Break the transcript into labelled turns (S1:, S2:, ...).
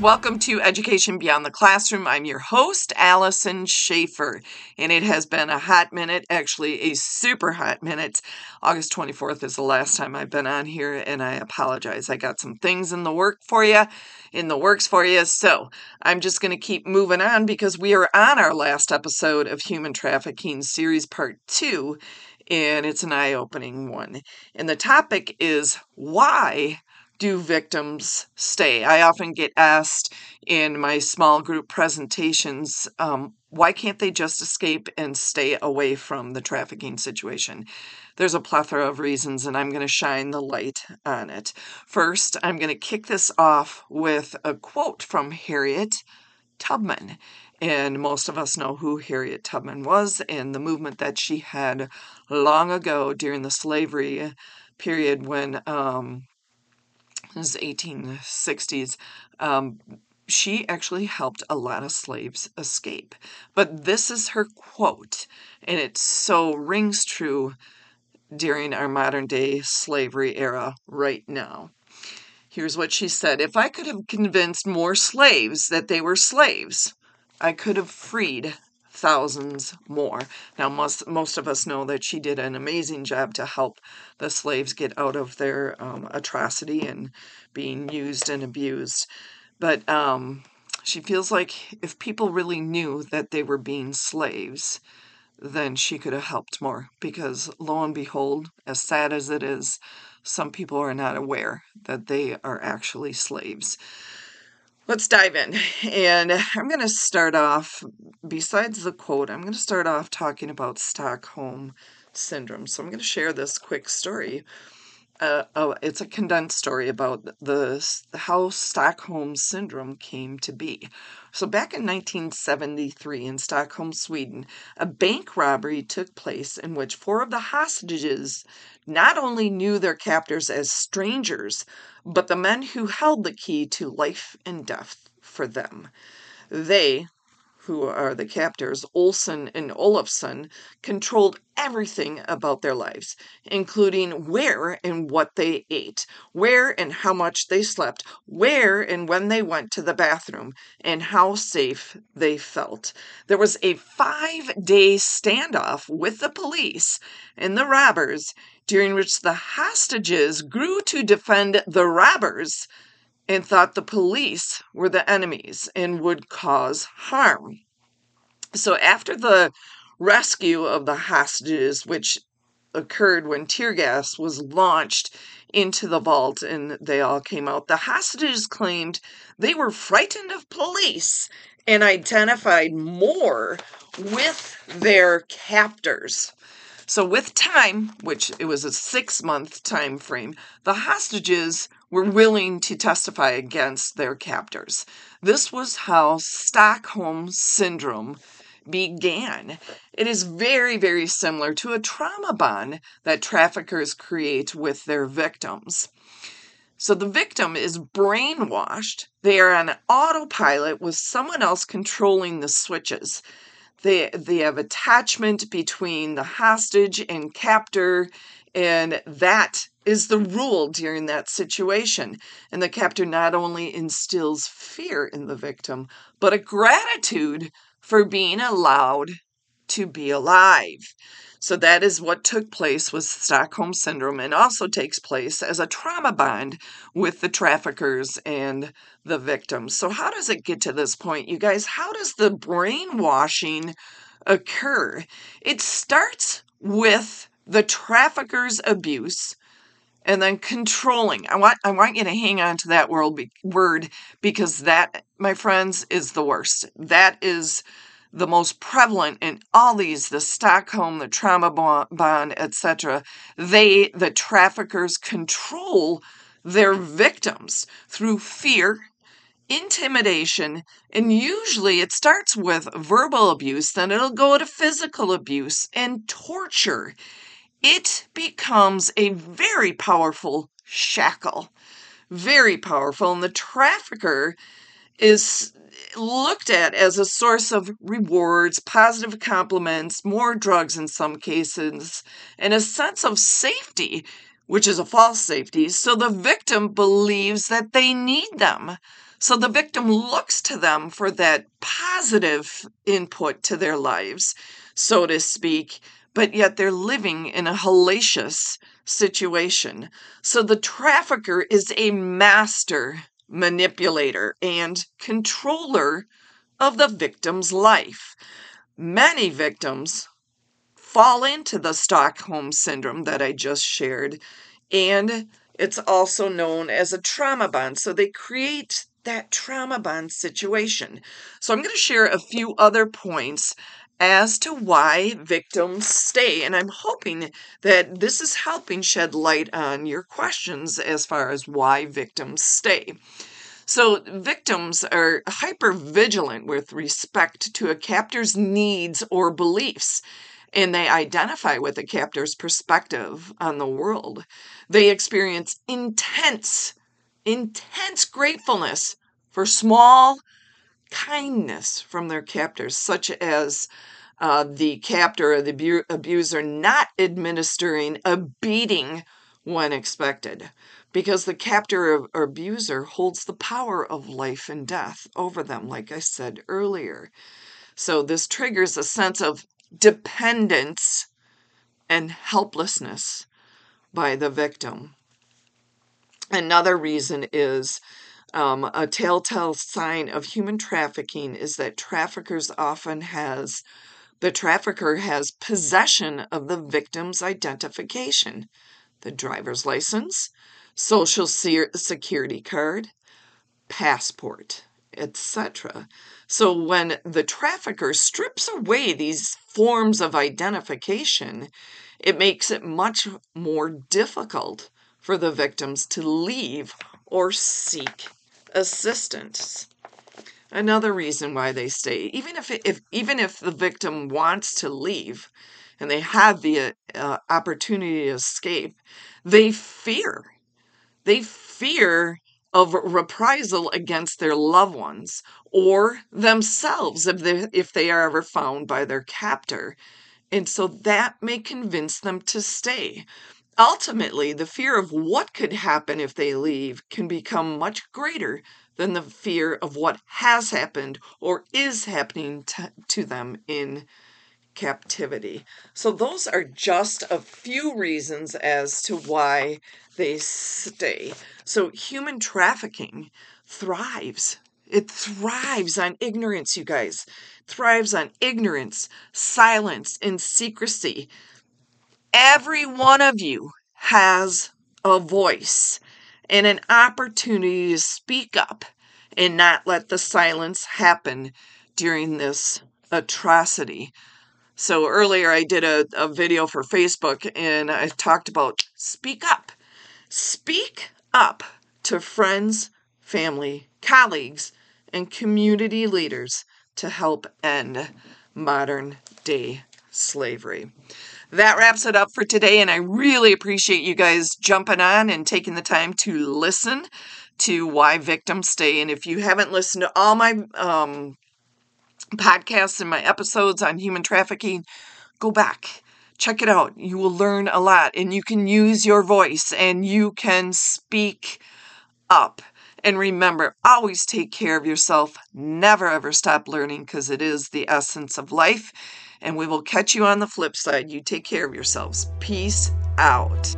S1: Welcome to Education Beyond the Classroom. I'm your host, Allison Schaefer, and it has been a hot minute, actually, a super hot minute. August 24th is the last time I've been on here, and I apologize. I got some things in the work for you, in the works for you, so I'm just going to keep moving on because we are on our last episode of Human Trafficking Series Part 2, and it's an eye opening one. And the topic is why do victims stay? I often get asked in my small group presentations, um, why can't they just escape and stay away from the trafficking situation? There's a plethora of reasons, and I'm going to shine the light on it. First, I'm going to kick this off with a quote from Harriet Tubman. And most of us know who Harriet Tubman was and the movement that she had long ago during the slavery period when um, was 1860s, um, she actually helped a lot of slaves escape. But this is her quote, and it so rings true during our modern day slavery era right now. Here's what she said If I could have convinced more slaves that they were slaves, I could have freed thousands more. Now, most, most of us know that she did an amazing job to help the slaves get out of their um, atrocity and being used and abused. But um, she feels like if people really knew that they were being slaves, then she could have helped more because lo and behold, as sad as it is, some people are not aware that they are actually slaves. Let's dive in. And I'm going to start off, besides the quote, I'm going to start off talking about Stockholm Syndrome. So I'm going to share this quick story. Uh, oh, it's a condensed story about the how Stockholm Syndrome came to be. So back in 1973 in Stockholm, Sweden, a bank robbery took place in which four of the hostages not only knew their captors as strangers, but the men who held the key to life and death for them. They, who are the captors, Olsson and Olofsson, controlled everything about their lives, including where and what they ate, where and how much they slept, where and when they went to the bathroom, and how safe they felt. There was a five day standoff with the police and the robbers, during which the hostages grew to defend the robbers and thought the police were the enemies and would cause harm. So, after the rescue of the hostages, which occurred when tear gas was launched into the vault and they all came out, the hostages claimed they were frightened of police and identified more with their captors. So with time, which it was a 6-month time frame, the hostages were willing to testify against their captors. This was how Stockholm syndrome began. It is very, very similar to a trauma bond that traffickers create with their victims. So the victim is brainwashed. They are on autopilot with someone else controlling the switches. They they have attachment between the hostage and captor, and that is the rule during that situation. And the captor not only instills fear in the victim, but a gratitude for being allowed to be alive. So that is what took place with Stockholm Syndrome and also takes place as a trauma bond with the traffickers and the victims. So, how does it get to this point, you guys? How does the brainwashing occur? It starts with the trafficker's abuse and then controlling. I want I want you to hang on to that word because that, my friends, is the worst. That is the most prevalent in all these the stockholm the trauma bond etc they the traffickers control their victims through fear intimidation and usually it starts with verbal abuse then it'll go to physical abuse and torture. It becomes a very powerful shackle very powerful and the trafficker is looked at as a source of rewards, positive compliments, more drugs in some cases, and a sense of safety, which is a false safety. So the victim believes that they need them. So the victim looks to them for that positive input to their lives, so to speak, but yet they're living in a hellacious situation. So the trafficker is a master manipulator and controller of the victim's life. Many victims fall into the Stockholm syndrome that I just shared, and it's also known as a trauma bond. So they create that trauma bond situation. So I'm going to share a few other points as to why victims stay. And I'm hoping that this is helping shed light on your questions as far as why victims stay. So, victims are hyper vigilant with respect to a captor's needs or beliefs, and they identify with the captor's perspective on the world. They experience intense intense gratefulness for small kindness from their captors, such as uh, the captor or the abu- abuser not administering a beating when expected, because the captor or abuser holds the power of life and death over them, like I said earlier. So, this triggers a sense of dependence and helplessness by the victim. Another reason is um, a telltale sign of human trafficking is that traffickers often has the trafficker has possession of the victim's identification, the driver's license, social security card, passport, etc. So when the trafficker strips away these forms of identification, it makes it much more difficult for the victims to leave or seek assistance. Another reason why they stay, even if if even if the victim wants to leave and they have the uh, opportunity to escape, they fear. They fear of reprisal against their loved ones or themselves if they if they are ever found by their captor. And so that may convince them to stay. Ultimately, the fear of what could happen if they leave can become much greater than the fear of what has happened or is happening to, to them in captivity. So, those are just a few reasons as to why they stay. So, human trafficking thrives. It thrives on ignorance, you guys. thrives on ignorance, silence, and secrecy. Every one of you has a voice and an opportunity to speak up and not let the silence happen during this atrocity. So earlier I did a, a video for Facebook and I talked about speak up. Speak up to friends, family, colleagues, and community leaders to help end modern day slavery that wraps it up for today. And I really appreciate you guys jumping on and taking the time to listen to Why Victims Stay. And if you haven't listened to all my um, podcasts and my episodes on human trafficking, go back. Check it out. You will learn a lot and you can use your voice and you can speak up. And remember, always take care of yourself. Never ever stop learning because it is the essence of life and we will catch you on the flip side. You take care of yourselves. Peace out.